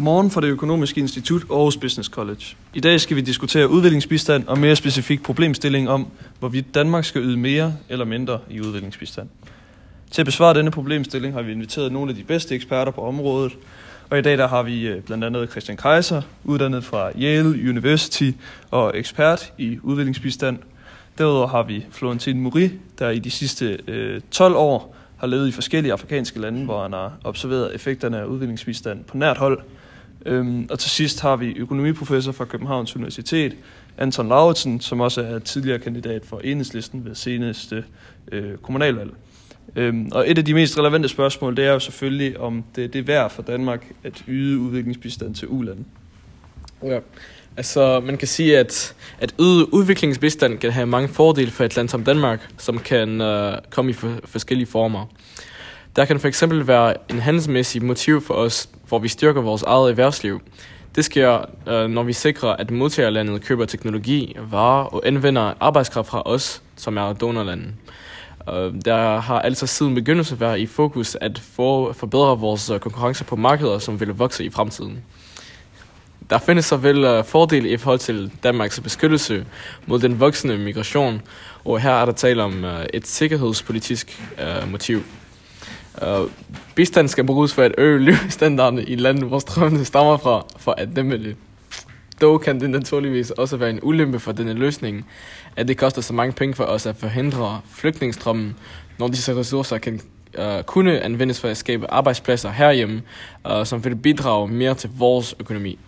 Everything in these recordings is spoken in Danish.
Godmorgen fra det økonomiske institut Aarhus Business College. I dag skal vi diskutere udviklingsbistand og mere specifik problemstilling om, hvorvidt Danmark skal yde mere eller mindre i udviklingsbistand. Til at besvare denne problemstilling har vi inviteret nogle af de bedste eksperter på området, og i dag der har vi øh, blandt andet Christian Kaiser, uddannet fra Yale University og ekspert i udviklingsbistand. Derudover har vi Florentin Muri, der i de sidste øh, 12 år har levet i forskellige afrikanske lande, hvor han har observeret effekterne af udviklingsbistand på nært hold. Øhm, og til sidst har vi økonomiprofessor fra Københavns Universitet, Anton Lauritsen, som også er tidligere kandidat for enhedslisten ved seneste øh, kommunalvalg. Øhm, og et af de mest relevante spørgsmål, det er jo selvfølgelig, om det, det er værd for Danmark at yde udviklingsbistand til ulandet. Ja. Altså, man kan sige, at at yde udviklingsbistand kan have mange fordele for et land som Danmark, som kan øh, komme i for, forskellige former. Der kan fx være en handelsmæssig motiv for os, hvor vi styrker vores eget erhvervsliv. Det sker, øh, når vi sikrer, at modtagerlandet køber teknologi, varer og anvender arbejdskraft fra os, som er donorlandet. Øh, der har altså siden begyndelse været i fokus at forbedre vores øh, konkurrence på markeder, som vil vokse i fremtiden. Der findes så vel fordele i forhold til Danmarks beskyttelse mod den voksende migration, og her er der tale om et sikkerhedspolitisk motiv. Øh, uh, bistand skal bruges for at øge livsstandarden i landet, hvor strømmene stammer fra, for at dæmme det. Dog kan det naturligvis også være en ulempe for denne løsning, at det koster så mange penge for os at forhindre flygtningstrømmen, når disse ressourcer kan uh, kunne anvendes for at skabe arbejdspladser herhjemme, uh, som vil bidrage mere til vores økonomi.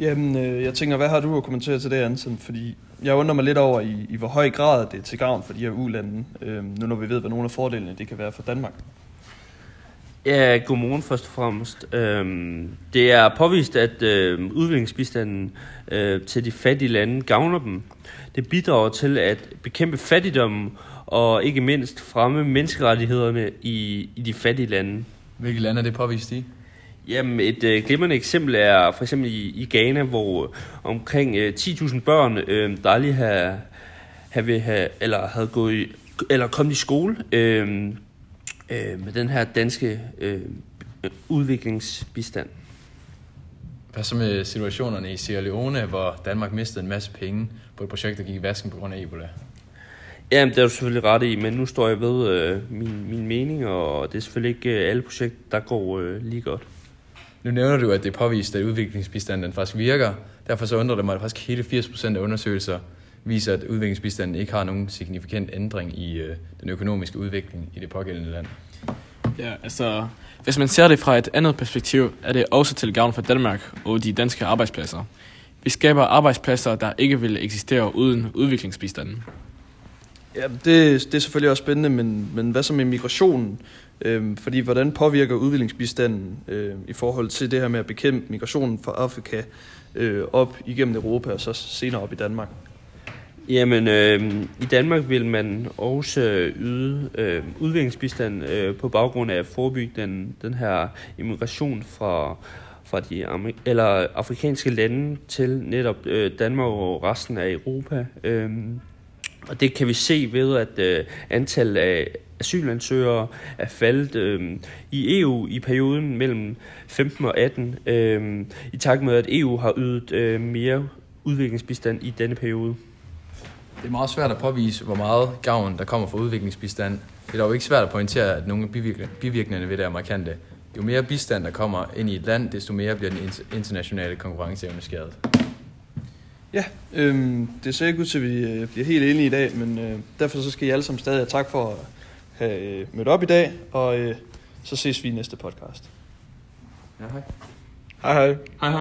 Jamen, øh, jeg tænker, hvad har du at kommentere til det, Anton? Fordi jeg undrer mig lidt over, i, i hvor høj grad det er til gavn for de her ulande, øh, nu når vi ved, hvad nogle af fordelene det kan være for Danmark. Ja, godmorgen først og fremmest. Øhm, det er påvist, at øh, udviklingsbistanden øh, til de fattige lande gavner dem. Det bidrager til at bekæmpe fattigdommen og ikke mindst fremme menneskerettighederne i, i de fattige lande. Hvilke lande er det påvist i? Jamen, et øh, glimrende eksempel er for eksempel i, i Ghana, hvor omkring øh, 10.000 børn, øh, der aldrig har, have, have, eller havde gået i, eller kommet i skole øh, øh, med den her danske øh, udviklingsbistand. Hvad så med situationerne i Sierra Leone, hvor Danmark mistede en masse penge på et projekt, der gik i vasken på grund af Ebola? Jamen, det er du selvfølgelig ret i, men nu står jeg ved øh, min, min mening, og det er selvfølgelig ikke øh, alle projekter, der går øh, lige godt. Nu nævner du, at det er påvist, at udviklingsbistanden faktisk virker. Derfor så undrer det mig, at faktisk hele 80% af undersøgelser viser, at udviklingsbistanden ikke har nogen signifikant ændring i øh, den økonomiske udvikling i det pågældende land. Ja, altså, hvis man ser det fra et andet perspektiv, er det også til gavn for Danmark og de danske arbejdspladser. Vi skaber arbejdspladser, der ikke ville eksistere uden udviklingsbistanden. Ja, det, det er selvfølgelig også spændende, men, men hvad så med migrationen? Øhm, fordi hvordan påvirker udviklingsbistanden øh, i forhold til det her med at bekæmpe migrationen fra Afrika øh, op igennem Europa og så senere op i Danmark? Jamen, øh, i Danmark vil man også øh, yde øh, udviklingsbistand øh, på baggrund af at forebygge den, den her immigration fra, fra de eller afrikanske lande til netop øh, Danmark og resten af Europa. Øh, og det kan vi se ved, at øh, antallet af asylansøgere er faldet øh, i EU i perioden mellem 15 og 18, øh, i takt med, at EU har ydet øh, mere udviklingsbistand i denne periode. Det er meget svært at påvise, hvor meget gavn der kommer fra udviklingsbistand. Det er dog ikke svært at pointere, at nogle af bivirkningerne ved det er markante. Jo mere bistand, der kommer ind i et land, desto mere bliver den internationale konkurrenceevne skadet. Ja, øhm, det ser ikke ud til, at vi øh, bliver helt enige i dag, men øh, derfor så skal I alle sammen stadig have tak for at have øh, mødt op i dag, og øh, så ses vi i næste podcast. Ja, hej. Hej hej. Hej hej.